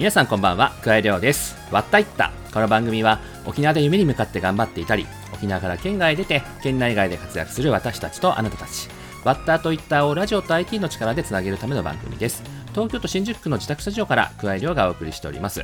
皆さんこんばんはくわえりょうです。わったいった。この番組は沖縄で夢に向かって頑張っていたり沖縄から県外へ出て県内外で活躍する私たちとあなたたち。ワッターといったをラジオと IT の力でつなげるための番組です。東京都新宿区の自宅スタジオからくわえりょうがお送りしております。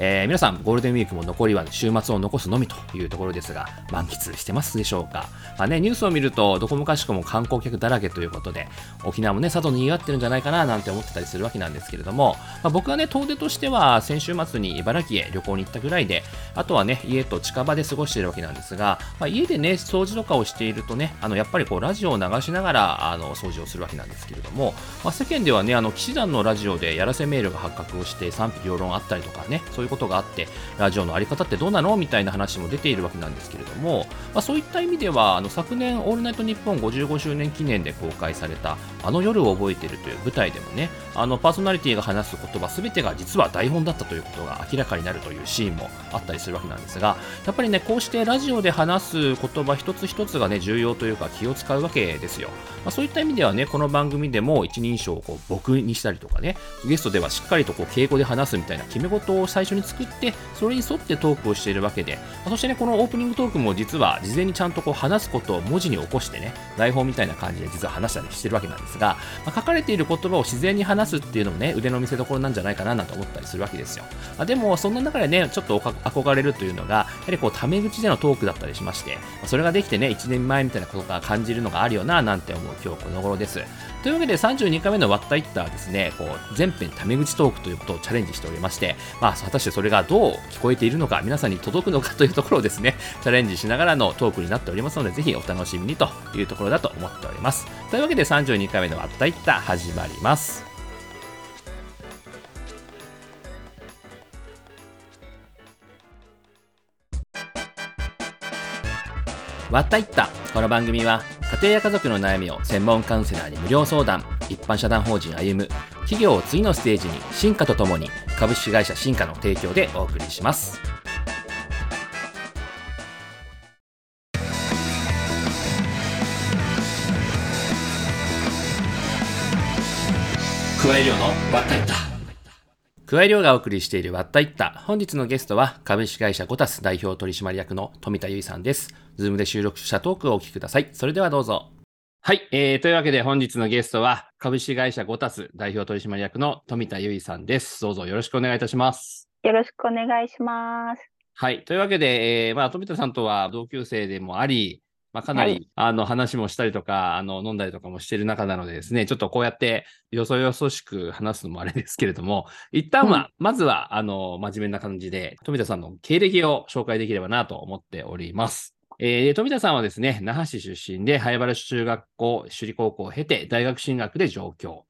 えー、皆さん、ゴールデンウィークも残りは週末を残すのみというところですが、満喫してますでしょうか。まあね、ニュースを見ると、どこもかしこも観光客だらけということで、沖縄もね、佐渡に賑わってるんじゃないかななんて思ってたりするわけなんですけれども、まあ、僕はね、遠出としては、先週末に茨城へ旅行に行ったぐらいで、あとはね、家と近場で過ごしているわけなんですが、まあ、家でね、掃除とかをしているとね、あのやっぱりこうラジオを流しながらあの掃除をするわけなんですけれども、まあ、世間ではね、あの騎士団のラジオでやらせメールが発覚をして賛否両論あったりとかね、そういうことがあって、ラジオのあり方ってどうなの？みたいな話も出ているわけなんですけれども、まあ、そういった意味ではあの昨年「オールナイトニッポン」55周年記念で公開された「あの夜を覚えている」という舞台でもねあのパーソナリティが話す言葉全てが実は台本だったということが明らかになるというシーンもあったりするわけなんですがやっぱりねこうしてラジオで話す言葉一つ一つがね重要というか気を使うわけですよ、まあ、そういった意味ではねこの番組でも一人称をこう僕にしたりとかねゲストではしっかりとこう敬語で話すみたいな決め事を最初に作ってそれに沿ってトークをしているわけで、そしてね、このオープニングトークも実は事前にちゃんとこう話すことを文字に起こしてね、台本みたいな感じで実は話したりしてるわけなんですが、まあ、書かれている言葉を自然に話すっていうのもね、腕の見せ所なんじゃないかななんて思ったりするわけですよ。まあ、でも、そんな中でね、ちょっと憧れるというのが、やはりこう、タメ口でのトークだったりしまして、それができてね、1年前みたいなことが感じるのがあるよな、なんて思う今日この頃です。というわけで32回目のワッタイッターですね、こう全編タメ口トークということをチャレンジしておりまして、まあ、果たしてそれがどう聞こえているのか、皆さんに届くのかというところをですね、チャレンジしながらのトークになっておりますので、ぜひお楽しみにというところだと思っております。というわけで32回目のワッタイッター始まります。わったいったこの番組は家庭や家族の悩みを専門カウンセラーに無料相談。一般社団法人歩む。企業を次のステージに進化とともに株式会社進化の提供でお送りします。加え量のわったいった加え量がお送りしているわったいった本日のゲストは株式会社ゴタス代表取締役の富田由衣さんですズームで収録したトークをお聞きくださいそれではどうぞはい、えー、というわけで本日のゲストは株式会社ゴタス代表取締役の富田由衣さんです。どうぞよろしくお願いいたします。よろしくお願いします。はい、というわけで、えー、まあ、富田さんとは同級生でもあり、まあ、かなり、はい、あの話もしたりとか、あの飲んだりとかもしている中なのでですね、ちょっとこうやってよそよそしく話すのもあれですけれども、一旦は、うん、まずは、あの、真面目な感じで、富田さんの経歴を紹介できればなと思っております。えー、富田さんはですね、那覇市出身で、早原中学校、首里高校を経て、大学進学で上京。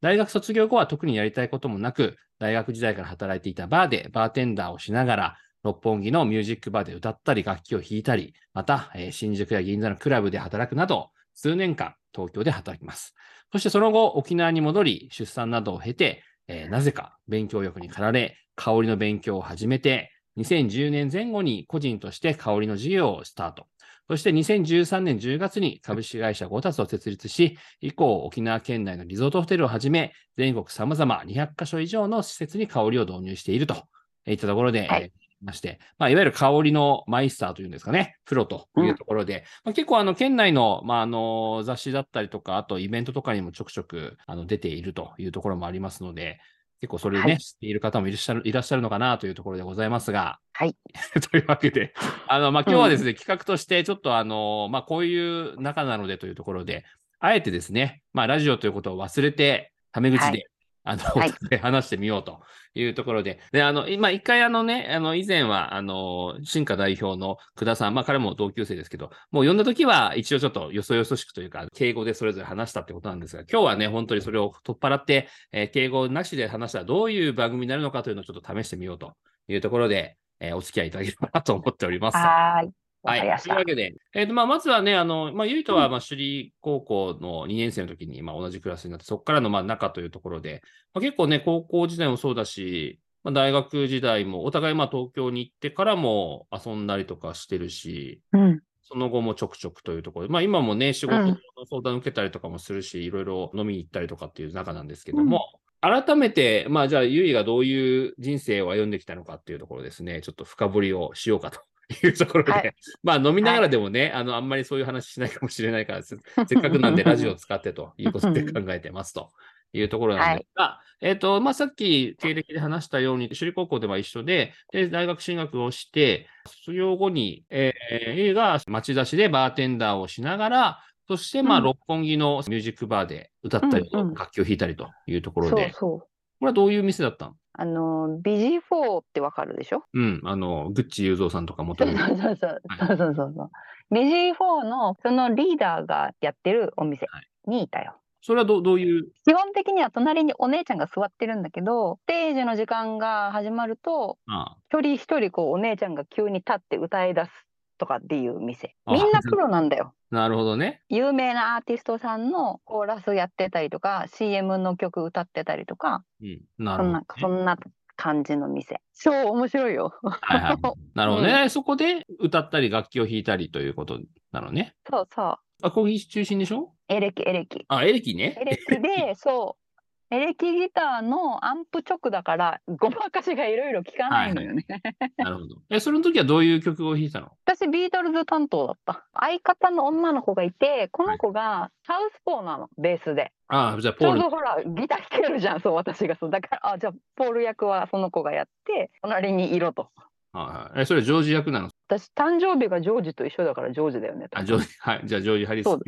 大学卒業後は特にやりたいこともなく、大学時代から働いていたバーでバーテンダーをしながら、六本木のミュージックバーで歌ったり、楽器を弾いたり、また、えー、新宿や銀座のクラブで働くなど、数年間東京で働きます。そしてその後、沖縄に戻り、出産などを経て、えー、なぜか勉強欲に駆られ、香りの勉強を始めて、2010年前後に個人として香りの事業をスタート。そして2013年10月に株式会社ゴタスを設立し、以降沖縄県内のリゾートホテルをはじめ、全国様々200カ所以上の施設に香りを導入しているといったところで、はい、まして、まあ、いわゆる香りのマイスターというんですかね、プロというところで、うん、まあ、結構あの県内の,、まあ、あの雑誌だったりとか、あとイベントとかにもちょくちょくあの出ているというところもありますので、結構それでね、はい、知っている方もいらっしゃるいらっしゃるのかなというところでございますが。はい。というわけで、あの、まあ、今日はですね、うん、企画として、ちょっとあの、まあ、こういう中なのでというところで、あえてですね、まあ、ラジオということを忘れて、タメ口で、あの、はい、話してみようというところで、で、あの、今、一回あのね、あの、以前は、あの、新華代表の久田さん、まあ、彼も同級生ですけど、もう呼んだ時は、一応ちょっとよそよそしくというか、敬語でそれぞれ話したってことなんですが、今日はね、本当にそれを取っ払って、えー、敬語なしで話したらどういう番組になるのかというのをちょっと試してみようというところで、えー、お付き合いいただければなと思っております。はい。はい。というわけで、えっ、ー、と、まあ、まずはね、あの、まあ、ゆいとは、まあ、首里高校の2年生の時に、まあ、同じクラスになって、そこからの、まあ、仲というところで、まあ、結構ね、高校時代もそうだし、まあ、大学時代も、お互い、まあ、東京に行ってからも遊んだりとかしてるし、うん、その後もちょくちょくというところで、まあ、今もね、仕事の相談受けたりとかもするし、うん、いろいろ飲みに行ったりとかっていう中なんですけども、改めて、まあじゃあ、ゆいがどういう人生を歩んできたのかっていうところですね、ちょっと深掘りをしようかというところで、はい。まあ飲みながらでもね、あの、あんまりそういう話しないかもしれないから、せせっかくなんでラジオを使ってということで考えてますと。いうところなんですが、えっ、と、まあさっき経歴で話したように、首里高校では一緒で、で、大学進学をして、卒業後に、えー、ゆいが町田市でバーテンダーをしながら、そして、まあ、うん。六本木のミュージックバーで歌ったり、楽器を弾いたりというところで、そうそう。これはどういう店だったの？あの、BG4 ってわかるでしょ？うん、あの、グッチ雄三さんとかもとそう。そうそうそう。そうそうそうそう。BG4 のそのリーダーがやってるお店にいたよ。それはどどういう、基本的には隣にお姉ちゃんが座ってるんだけど、ステージの時間が始まると、あ一人一人こうお姉ちゃんが急に立って歌い出すとかっていう店。あみんなプロなんだよ。あ、なるほどね。有名なアーティストさんのコーラスやってたりとか、CM の曲歌ってたりとか、うん、なるほど、ね。そんな感じの店。超面白いよ。はいはい。なるほどね、そこで歌ったり楽器を弾いたりということなのね。そうそう。あ、コーヒー中心でしょ？エレキエレキ。あ、エレキね。エレキで、そう。エレキギターのアンプ直だから、ごまかしがいろいろ聞かないのよね。なるほど。え、その時はどういう曲を弾いたの？私、ビートルズ担当だった。相方の女の子がいて、この子がサウスポーなの、ベースで。ああ、じゃあ、ちポール。ょうどほら、ギター弾けるじゃん、そう、私がそう。だから、あ、じゃあ、ポール役はその子がやって、隣にいろと。はいはい。え、それジョージ役なの？私、誕生日がジョージと一緒だから、ジョージだよね。あ、ジョージ、はい。じゃあ、ジョージ・ハリス。そう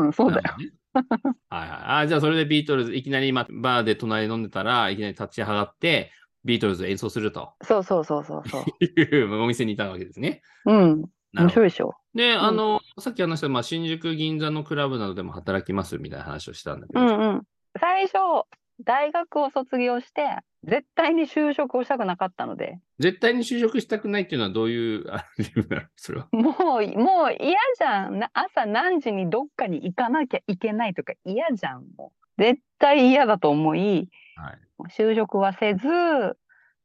うんそうだよ。はいはい。あ、じゃあそれでビートルズ、いきなり今、バーで隣飲んでたら、いきなり立ち上がって、ビートルズを演奏するとそうそうそうそうそう。いうお店にいたわけですね。うん。面白いでしょ。で、んあの、さっき話した、まあ、新宿、銀座のクラブなどでも働きますみたいな話をしたんだけど、うんうん。最初、大学を卒業して、絶対に就職をしたくなかったので、絶対に就職したくないっていうのはどういう あ理由なの？それは。もう、もう嫌じゃん。な朝何時にどっかに行かなきゃいけないとか嫌じゃん。もう絶対嫌だと思い、はい。就職はせず、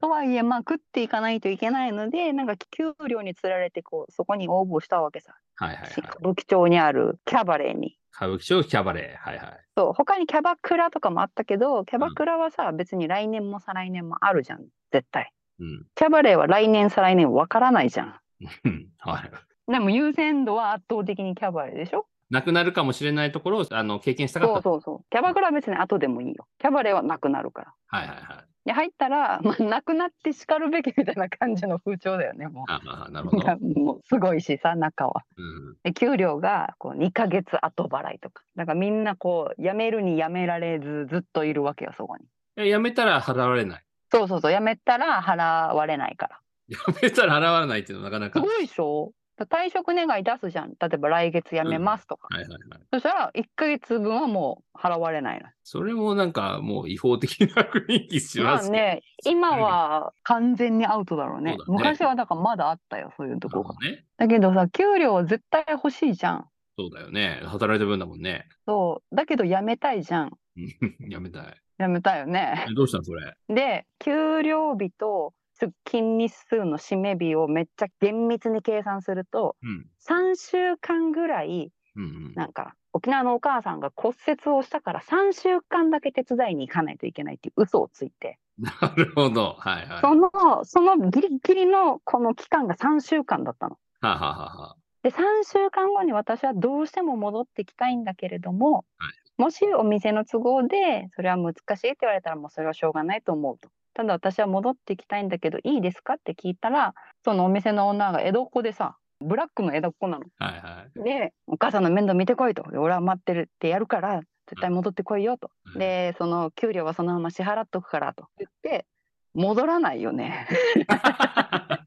とはいえ、まあ、食っていかないといけないので、なんか給料につられて、こう、そこに応募したわけさ。はいはいはい。歌舞伎町にあるキャバレーに。歌舞伎町キャバレー。はいはい。そう、他にキャバクラとかもあったけど、キャバクラはさ、別に来年も再来年もあるじゃん、絶対。うん。キャバレーは来年再来年わからないじゃん。うんはい。でも優先度は圧倒的にキャバレーでしょ？なくなるかもしれないところをあの経験したかった。そうそうそう。キャバクラは別に後でもいいよ。キャバレーはなくなるから。はいはいはい。で、入ったら、まあ、なくなって叱るべきみたいな感じの風潮だよね、もう。ああ、なるほど。すごいしさ、中は。うん。で、給料がこう2ヶ月後払いとか。だからみんなこう、辞めるに辞められず、ずっといるわけよ、そこに。え辞めたら払われない？そうそうそう、辞めたら払われないから。辞めたら払われないっていうのはなかなか。すごいでしょ？だ退職願い出すじゃん。例えば来月辞めますとか。はいはいはい。そしたら1ヶ月分はもう払われないの。それもなんかもう違法的な雰囲気しまますけどあね、今は完全にアウトだろうね。そうだね昔はだからまだあったよ、そういうとこがね。だけどさ、給料絶対欲しいじゃん。そうだよね。働いた分だもんね。そう。だけど辞めたいじゃん。うん 辞めたい。辞めたいよねえ。どうしたのそれ？で、給料日と出勤日数の締め日をめっちゃ厳密に計算すると、うん。3週間ぐらい、うんうん。なんか、沖縄のお母さんが骨折をしたから3週間だけ手伝いに行かないといけないっていう嘘をついて、なるほど。はいはい。その、そのギリギリのこの期間が3週間だったの。で、3週間後に私はどうしても戻ってきたいんだけれども、もしお店の都合でそれは難しいって言われたらもうそれはしょうがないと思うと。ただ私は戻ってきたいんだけどいいですかって聞いたら、そのお店の女が江戸っ子でさ、ブラックの江戸っ子なの。はいはい。で、お母さんの面倒見てこいと。で俺は待ってるってやるから、絶対戻ってこいよと。うんで、その給料はそのまま支払っとくからと言って、戻らないよね。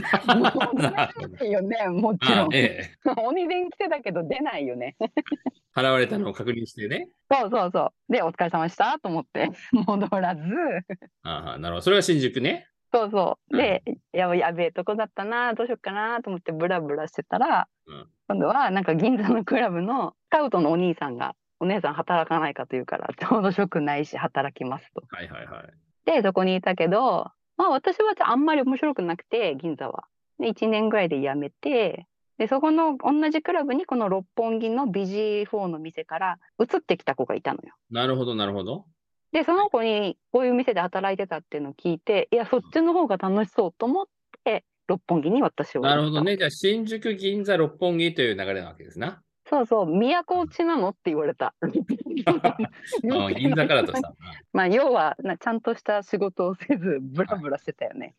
ないよね、もちろん。あええ。鬼電来てたけど出ないよね。払われたのを確認してね。そうそうそう。で、お疲れ様でしたと思って戻らず、ああ、なるほど。それは新宿ね。そうそう。うんで、やばやべえとこだったな、どうしよっかなと思ってブラブラしてたら、うん今度はなんか銀座のクラブのスカウトのお兄さんが、お姉さん働かないかというから、ちょうど職ないし働きますと。はいはいはい。で、そこにいたけど、まあ私はあんまり面白くなくて、銀座は。で、1年ぐらいで辞めて、で、そこの同じクラブにこの六本木の BG4 の店から移ってきた子がいたのよ。なるほどなるほど。で、その子にこういう店で働いてたっていうのを聞いて、いや、そっちの方が楽しそうと思って、六本木に私を。なるほどね。じゃあ、新宿、銀座、六本木という流れなわけですな。そうそう、都落ちなのって言われた。銀座からとした まあ、要はな、ちゃんとした仕事をせず、ブラブラしてたよね。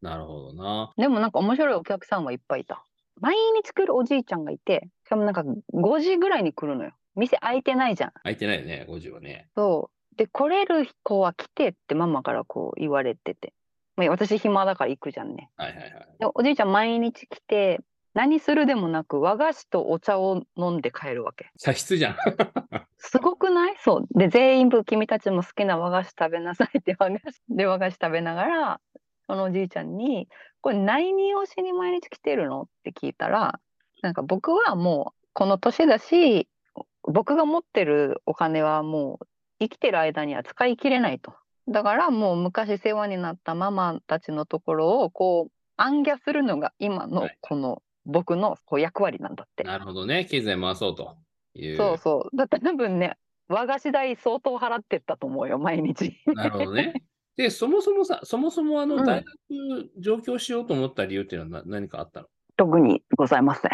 なるほどな。でもなんか面白いお客さんはいっぱいいた。毎日来るおじいちゃんがいて、しかもなんか5時ぐらいに来るのよ。店開いてないじゃん。開いてないよね、5時はね。そう。で、来れる子は来てってママからこう言われてて。まあ、私暇だから行くじゃんね。はいはいはい。でおじいちゃん毎日来て、何するでもなく和菓子とお茶を飲んで帰るわけ。茶室じゃん。すごくない？そう。で、全員分君たちも好きな和菓子食べなさいって和菓子で和菓子食べながら、そのおじいちゃんに、これ何をしに毎日来てるの？って聞いたら、なんか僕はもうこの年だし、僕が持ってるお金はもう生きてる間には使い切れないと。だからもう昔世話になったママたちのところをこう暗記するのが今のこの僕のこう役割なんだって。なるほどね。経済回そうという。そうそう。だって多分ね、和菓子代相当払ってったと思うよ、毎日。なるほどね。で、そもそもさ、そもそもあの大学上京しようと思った理由っていうのは何かあったの、特にございません。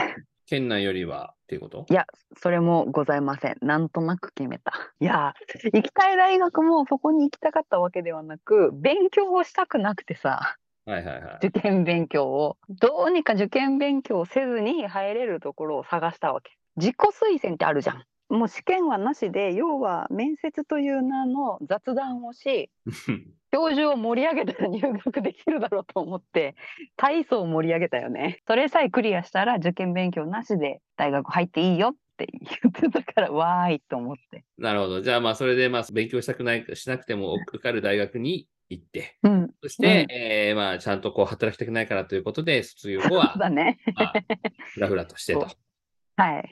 県内よりはっていうこと？いや、それもございません。なんとなく決めた。いや、行きたい大学もそこに行きたかったわけではなく、勉強をしたくなくてさ。はいはいはい、受験勉強をどうにか受験勉強せずに入れるところを探したわけ。自己推薦ってあるじゃん。もう試験はなしで要は面接という名の雑談をし 教授を盛り上げたら入学できるだろうと思って体操を盛り上げたよね。それさえクリアしたら受験勉強なしで大学入っていいよって言ってたからわーいと思って。なるほど。じゃあまあそれでまあ勉強したくないしなくても受かる大学に行って、うん、そして、うん、えー、まあ、ちゃんとこう働きたくないからということで、卒業後は、だね。まあ、ふらふらとしてと。はい。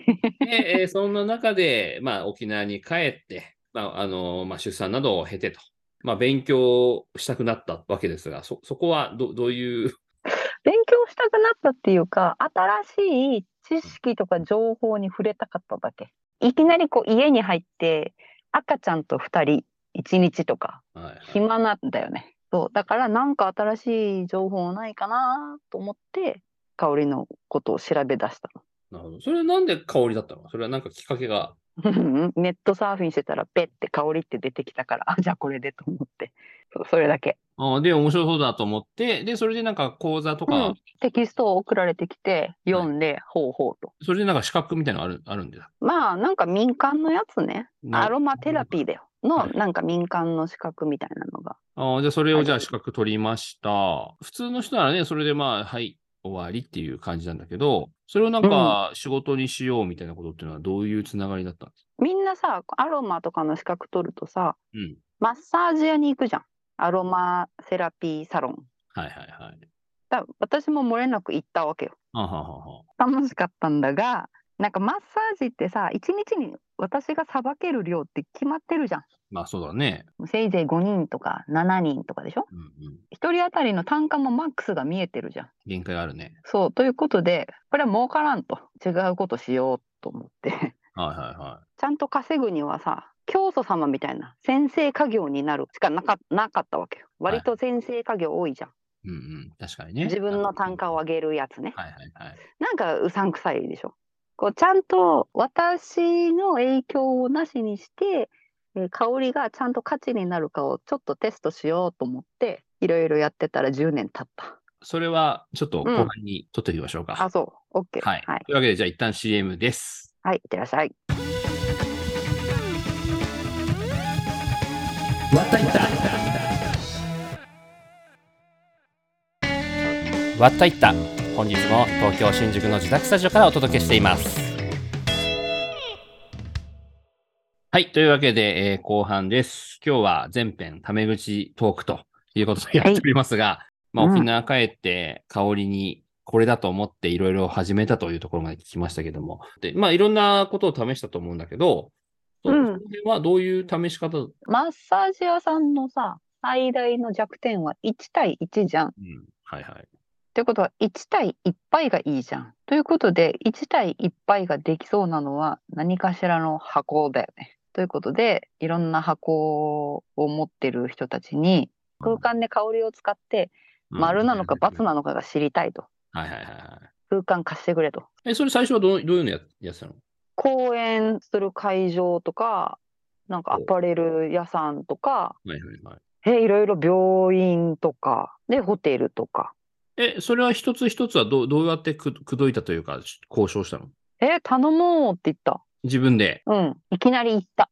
で、えー、そんな中で、まあ、沖縄に帰って、まあ、あの、まあ、出産などを経てと、まあ、勉強したくなったわけですが、そ、そこはど、どういう？勉強したくなったっていうか、新しい知識とか情報に触れたかっただけ。いきなりこう家に入って、赤ちゃんと2人1日とか、暇なんだよね。そうだからなんか新しい情報ないかなと思って香りのことを調べ出したの。なるほど。それはなんで香りだったの？それはなんかきっかけが？ネットサーフィンしてたらペッて香りって出てきたから、あ、じゃあこれでと思って。それだけ。あで、面白そうだと思って、で、それでなんか講座とか、うん、テキストを送られてきて、読んで、はい、ほうほうと。それでなんか資格みたいなのあるあるんだまあ、なんか民間のやつね。アロマテラピーだよ。の、なんか民間の資格みたいなのが。ああ、じゃあそれをじゃあ資格取りました。普通の人ならね、それでまあ、はい、終わりっていう感じなんだけど、それをなんか仕事にしようみたいなことっていうのはどういうつながりだったんですか、みんなさ、アロマとかの資格取るとさ、うん、マッサージ屋に行くじゃん。アロマセラピーサロン。はいはいはい。だ私も漏れなく行ったわけよ。ははは楽しかったんだが、なんかマッサージってさ、1日に私がさばける量って決まってるじゃん。まあそうだね。せいぜい5人とか7人とかでしょ、うんうん、1人当たりの単価もマックスが見えてるじゃん。限界あるね。そう、ということで、これは儲からんと。違うことしようと思ってはいはいはい。ちゃんと稼ぐにはさ、教祖様みたいな先生家業になるしかなかなかったわけよ。割と先生家業多いじゃん。うんうん、確かにね。自分の単価を上げるやつね。はいはいはい。なんかうさんくさいでしょ？こうちゃんと私の影響をなしにして、えー、香りがちゃんと価値になるかをちょっとテストしようと思っていろいろやってたら10年経った。それはちょっと後半に取ってみましょうか。うん、あ、そう。OK、はい。はい。というわけで、じゃあ一旦 CM です。はい、いってらっしゃい。わったいったわったいった本日も東京新宿の自宅スタジオからお届けしていますはいというわけで、えー、後半です今日は全編タメ口トークということでやっておりますが、はい、まあ、沖縄帰って香りにこれだと思っていろいろ始めたというところまで聞きましたけども。で、まあいろんなことを試したと思うんだけど、うん、その辺はどういう試し方マッサージ屋さんのさ、最大の弱点は1対1じゃん。うん、はいはい。ということは1対1杯がいいじゃん。ということで1対1杯ができそうなのは何かしらの箱だよね。ということで、いろんな箱を持ってる人たちに、空間で香りを使って、丸なのか×なのかが知りたいと。はいはいはいはい。空間貸してくれと。え、それ最初はどうどういうのややってたの？公演する会場とか、なんかアパレル屋さんとか、はいはいはい。え、いろいろ病院とか、で、ホテルとか。え、それは一つ一つはどうどうやってく口説いたというか、交渉したの？え、頼もうって言った。自分でうん。いきなり言った。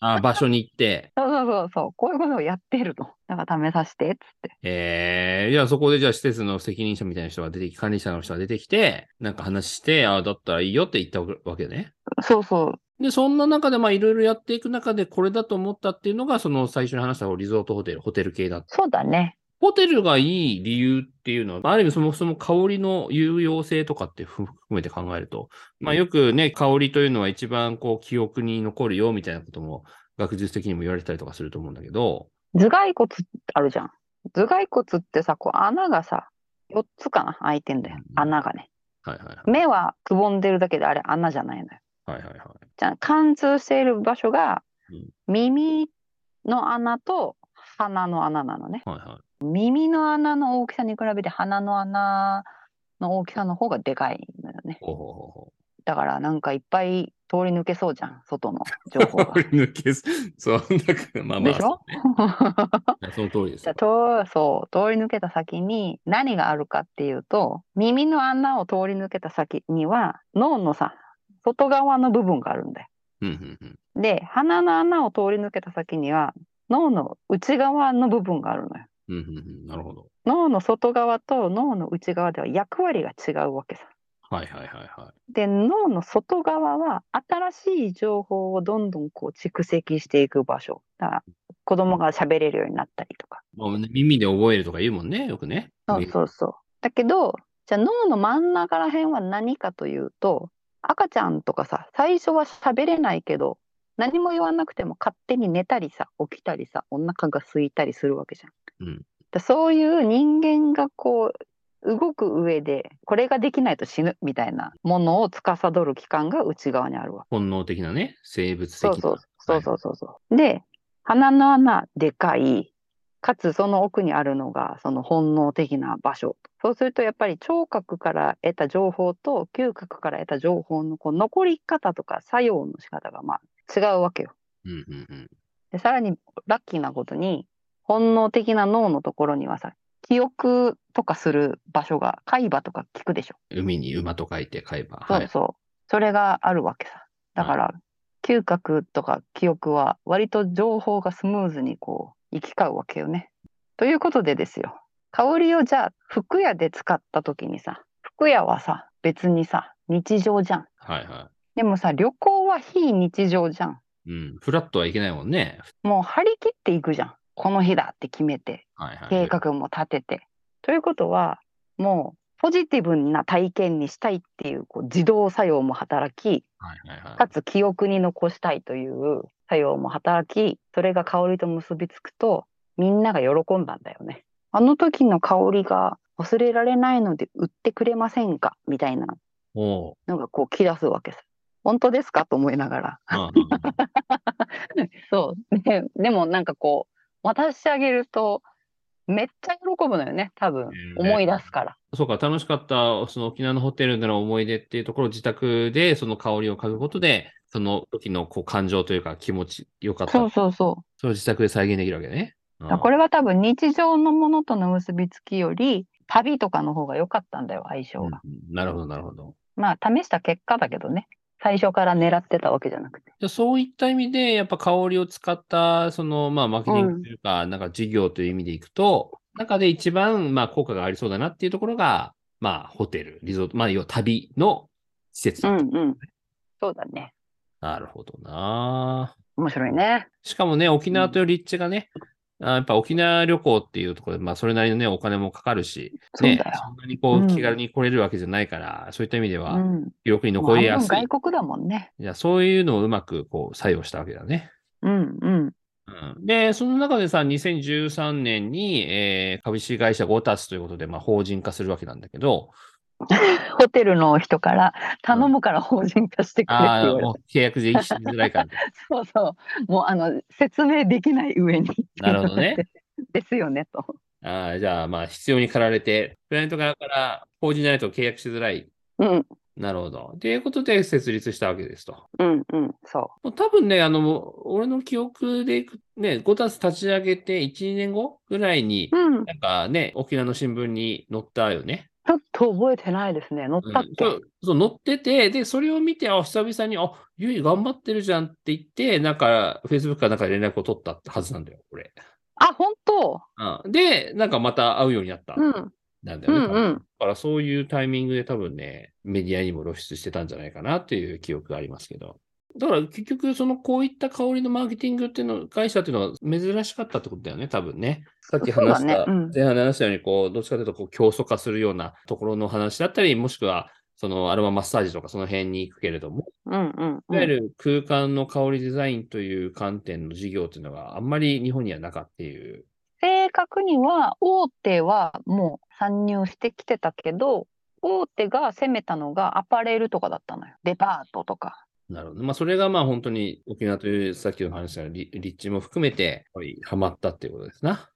あ場所に行って、そうそうそうそう。こういうことをやってると。だから試させて、っつって。えー、いや、そこでじゃあ施設の責任者みたいな人が出てき、管理者の人が出てきて、なんか話して、ああ、だったらいいよって言ったわけね。そうそう。で、そんな中で、まあ、いろいろやっていく中で、これだと思ったっていうのが、その最初に話したリゾートホテル、ホテル系だった。そうだね。ホテルがいい理由っていうのは、ある意味そもそも香りの有用性とかって含めて考えると、まあよくね、香りというのは一番こう記憶に残るよみたいなことも学術的にも言われてたりとかすると思うんだけど、頭蓋骨あるじゃん。頭蓋骨ってさ、こう穴がさ、4つかな開いてんだよ。うん穴がね。はいはいはい。目はくぼんでるだけであれ穴じゃないのよ。はいはいはい。じゃあ貫通している場所がうん耳の穴と鼻の穴なのね。はいはい。耳の穴の大きさに比べて鼻の穴の大きさの方がでかいのよね。ほうほうほうほだからなんかいっぱい通り抜けそうじゃん、外の情報がう。通り抜けす、そんな、まあまあ。でしょ？そうねその通りです。とそう通り抜けた先に何があるかっていうと耳の穴を通り抜けた先には脳のさ外側の部分があるんだよ。うんうんうん。で鼻の穴を通り抜けた先には脳の内側の部分があるのよ。うんうんうん。なるほど。脳の外側と脳の内側では役割が違うわけさ。はいはいはいはい。で脳の外側は新しい情報をどんどんこう蓄積していく場所。だから子供が喋れるようになったりとか。耳で覚えるとか言うもんね、よくね。そうそうそう。だけどじゃあ脳の真ん中ら辺は何かというと赤ちゃんとかさ最初は喋れないけど何も言わなくても勝手に寝たりさ起きたりさお腹が空いたりするわけじゃん。うんでそういう人間がこう動く上でこれができないと死ぬみたいなものを司る器官が内側にあるわけ。本能的なね、生物的な。そうそうそうそうそうそう。で鼻の穴でかいかつその奥にあるのがその本能的な場所。そうするとやっぱり聴覚から得た情報と嗅覚から得た情報のこう残り方とか作用の仕方がまあ違うわけよ。うんうんうん。でさらにラッキーなことに本能的な脳のところにはさ記憶とかする場所が海馬とか聞くでしょ。海に馬と書いて海馬。はい。そうそう。それがあるわけさ。だから、嗅覚とか記憶は割と情報がスムーズにこう行き交うわけよね。ということでですよ。香りをじゃあ服屋で使った時にさ、服屋はさ、別にさ、日常じゃん。はいはでもさ、旅行は非日常じゃん。い。うん。フラットはいけないもんね。もう張り切っていくじゃん。この日だって決めて、はいはい。計画も立てて。ということは、もうポジティブな体験にしたいっていうこう自動作用も働き、はいはいはい。かつ記憶に残したいという作用も働き、それが香りと結びつくと、みんなが喜んだんだよね。あの時の香りが忘れられないので売ってくれませんか？みたいな。のがこう来出すわけさ。本当ですか？と思いながら。そう。ででもなんかこう、渡してあげると、めっちゃ喜ぶのよね、多分。思い出すから。そうか、楽しかった、その沖縄のホテルでの思い出っていうところを自宅でその香りを嗅ぐことで、その時のこう感情というか気持ちよかった。そうそうそう。それを自宅で再現できるわけね。うんこれは多分日常のものとの結びつきより旅とかの方が良かったんだよ相性が、うんうんなるほど、なるほど。まあ試した結果だけどね最初から狙ってたわけじゃなくて。じゃあそういった意味で、やっぱ香りを使った、その、まあ、マーケティングというか、なんか事業という意味でいくと、中で一番、まあ、効果がありそうだなっていうところが、まあ、ホテル、リゾート、まあ、要は旅の施設だった。うんうん。そうだね。なるほどな。面白いね。しかもね、沖縄という立地がね、あやっぱ沖縄旅行っていうところで、まあ、それなりのね、お金もかかるし、ねそんなにこう、うん。気軽に来れるわけじゃないから、そういった意味では、うん。記憶に残りやすい。半分外国だもんね。いや、そういうのをうまく、こう、作用したわけだね。うんうん。うん。で、その中でさ、2013年に、えー株式会社ゴタスということで、まあ、法人化するわけなんだけど、ホテルの人から頼むから法人化してくれってああ、言われもう契約でしづらいから。そうそう。もうあの説明できない上に。なるほどね。ですよねと。ああ、じゃあ、まあ、必要に駆られて、クライアント側から法人じゃないと契約しづらい。うんなるほど。ということで設立したわけですと。うんうんそもう多分ね、あの、俺の記憶でいく、ね、5タス立ち上げて1、2年後ぐらいにう。、うん。なんかね、沖縄の新聞に載ったよね。ちょっと覚えてないですね。乗ったっけ、うんそうそう、載ってて、で、それを見て、あ、久々に、あ、ゆい頑張ってるじゃんって言って、なんか、Facebook かなんかで連絡を取ったはずなんだよ、これ。あ、本当？うん、で、なんかまた会うようになった。うん。なんだよね。うんうん。だからそういうタイミングで多分ね、メディアにも露出してたんじゃないかなっていう記憶がありますけど。だから結局、そのこういった香りのマーケティングっていうの、会社っていうのは珍しかったってことだよね、多分ね。さっき話した、ねうん前半で話したように、こう、どっちかというとこう競争化するようなところの話だったり、もしくは、そのアロママッサージとかその辺に行くけれども、うんうんいわゆうん。る空間の香りデザインという観点の事業っていうのがあんまり日本にはなかったっていう。正確には、大手はもう参入してきてたけど、大手が攻めたのがアパレルとかだったのよ。デパートとか。なるほど。まあ、それがまあ本当に沖縄というさっきの話の立立地も含めて、やっぱりハマったっていうことですな。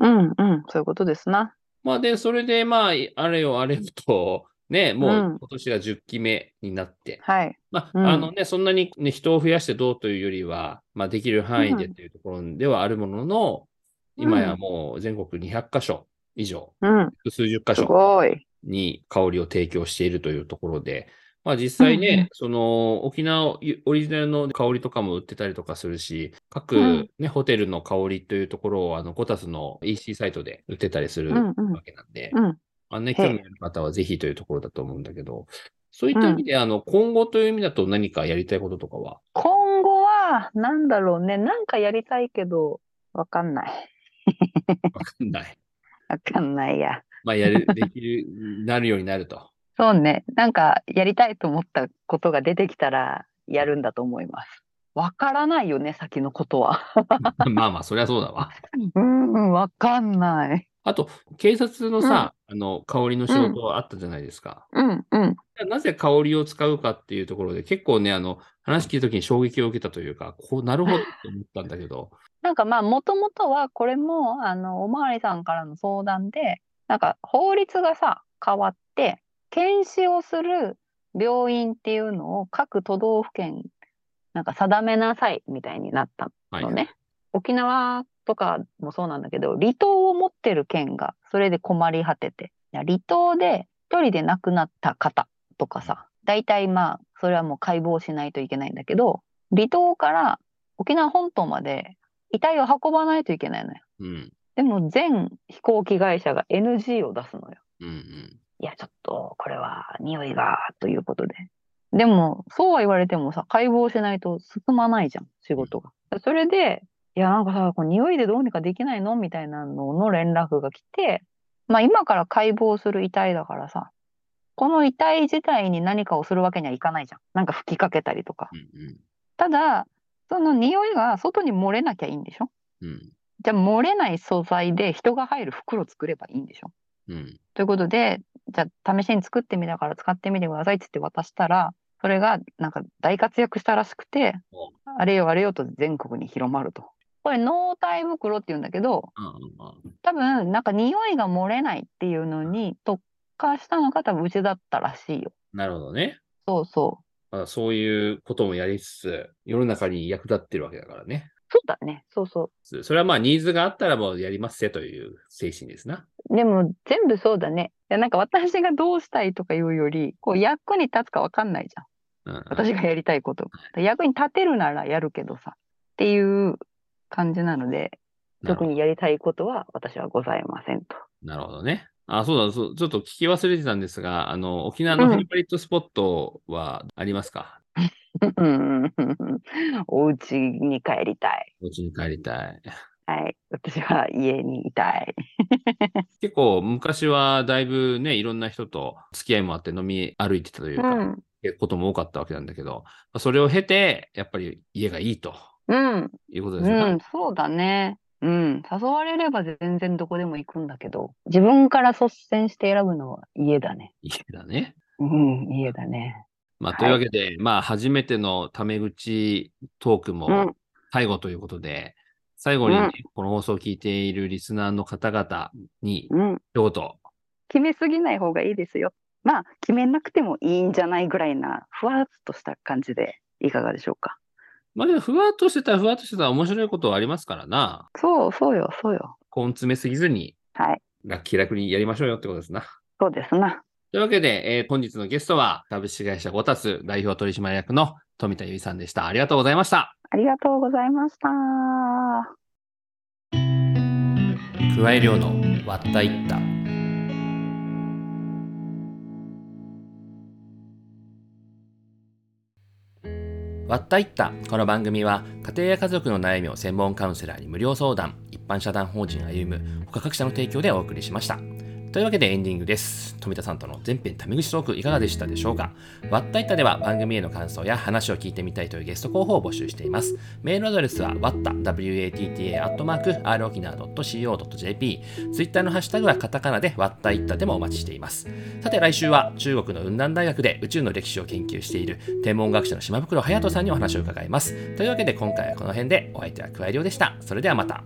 うんうん。そういうことですな。まあ、で、それでまあ、あれよあれよと、ね、もううん今年が10期目になって、はい。まあ、うんあのね、そんなに、ね、人を増やしてどうというよりは、まあ、できる範囲でっていうところではあるものの、今やもう全国200カ所以上、うん。数十カす所ごい。に香りを提供しているというところで、まあ実際ね、うんうんその沖縄オリジナルの香りとかも売ってたりとかするし、各、うんね、ホテルの香りというところをあのコタスの EC サイトで売ってたりするうんうんわけなんで、うん。あのね、興味ある方はぜひというところだと思うんだけど、そういった意味で、あの今後という意味だと何かやりたいこととかは、今後は、なんだろうね。なんかやりたいけど、わかんない。わかんない。わかんないや。まあやる、できる、なるようになると。そうね。なんかやりたいと思ったことが出てきたらやるんだと思います。わからないよね、先のことは。まあまあ、そりゃそうだわ。うん、わかんない。あと、警察のさ、あの、香りの仕事あったじゃないですか。うん、うん。なぜ香りを使うかっていうところで、結構ね、あの、話聞いたときに衝撃を受けたというか、こう、なるほどって思ったんだけど、なんかまあ、もともとはこれも、あの、おまわりさんからの相談で、なんか法律がさ、変わって、検視をする病院っていうのを各都道府県、なんか定めなさいみたいになったはい。のね。沖縄とかもそうなんだけど、離島を持ってる県がそれで困り果てて、いや離島で一人で亡くなった方とかさ、大体まあ、それはもう解剖しないといけないんだけど、離島から沖縄本島まで遺体を運ばないといけないのよ。うん。でも全飛行機会社が NG を出すのよ。うんうん。いや、ちょっと、これは匂いが、ということで。でも、そうは言われてもさ、解剖しないと進まないじゃん、仕事が。それで、いや、なんかさ、この匂いでどうにかできないのみたいなのの連絡が来て、まあ今から解剖する遺体だからさ、この遺体自体に何かをするわけにはいかないじゃん。なんか吹きかけたりとか。うんただ、その匂いが外に漏れなきゃいいんでしょ？うん。じゃあ漏れない素材で人が入る袋作ればいいんでしょ？うん。ということで、じゃあ試しに作ってみたから使ってみてくださいって言って渡したら、それがなんか大活躍したらしくてお、あれよあれよと全国に広まると。これ納体袋って言うんだけど、うんうん多分なんか匂いが漏れないっていうのに特化したのが多分うちだったらしいよ。なるほどね。そうそう。まあ、そういうこともやりつつ、世の中に役立ってるわけだからね。そうだね。そうそそれはまあ、ニーズがあったらもうやりますせという精神ですな。う。でも全部そうだね。いやなんか私がどうしたいとかいうより、こう役に立つかわかんないじゃん。うんうん私がやりたいこと。役に立てるならやるけどさ。っていう感じなので、特にやりたいことは私はございませんと。なるほどね。あ、そうだ、そうちょっと聞き忘れてたんですが、あの、沖縄のフェイバリットスポットはありますか、お家に帰りたい。お家に帰りたい。はい。私は家にいたい。結構昔はだいぶね、いろんな人と付き合いもあって飲み歩いてたというか、うん。ことも多かったわけなんだけど、それを経て、やっぱり家がいいとうん。いうことですね。うん。そうだね。うん、誘われれば全然どこでも行くんだけど、自分から率先して選ぶのは家だね。家だね。うん、家だね。まあ、というわけで、はい、まあ、初めてのタメ口トークも最後ということで、うん、最後に、この放送を聞いているリスナーの方々に、一言、決めすぎない方がいいですよ。まあ、決めなくてもいいんじゃないぐらいな、ふわっとした感じでいかがでしょうか。まあでも、ふわっとしてたら、ふわっとしてたら面白いことはありますからな。そう、そうよ、そうよ。根詰めすぎずに、はい。気楽にやりましょうよってことですな。そうですな。というわけで、えー、本日のゲストは、株式会社ゴタス代表取締役の富田由衣さんでした。ありがとうございました。ありがとうございました。加え量の割ったいった。割ったいったこの番組は家庭や家族の悩みを専門カウンセラーに無料相談一般社団法人歩む他各社の提供でお送りしました。というわけでエンディングです。富田さんとの全編タメ口トークいかがでしたでしょうか？わったいたでは番組への感想や話を聞いてみたいというゲスト候補を募集しています。メールアドレスはわった watta.rokina.co.jp ツイッターのハッシュタグはカタカナでわったいたでもお待ちしています。さて来週は中国の雲南大学で宇宙の歴史を研究している天文学者の島袋隼人さんにお話を伺います。というわけで今回はこの辺でお相手はクワイリョウでした。それではまた。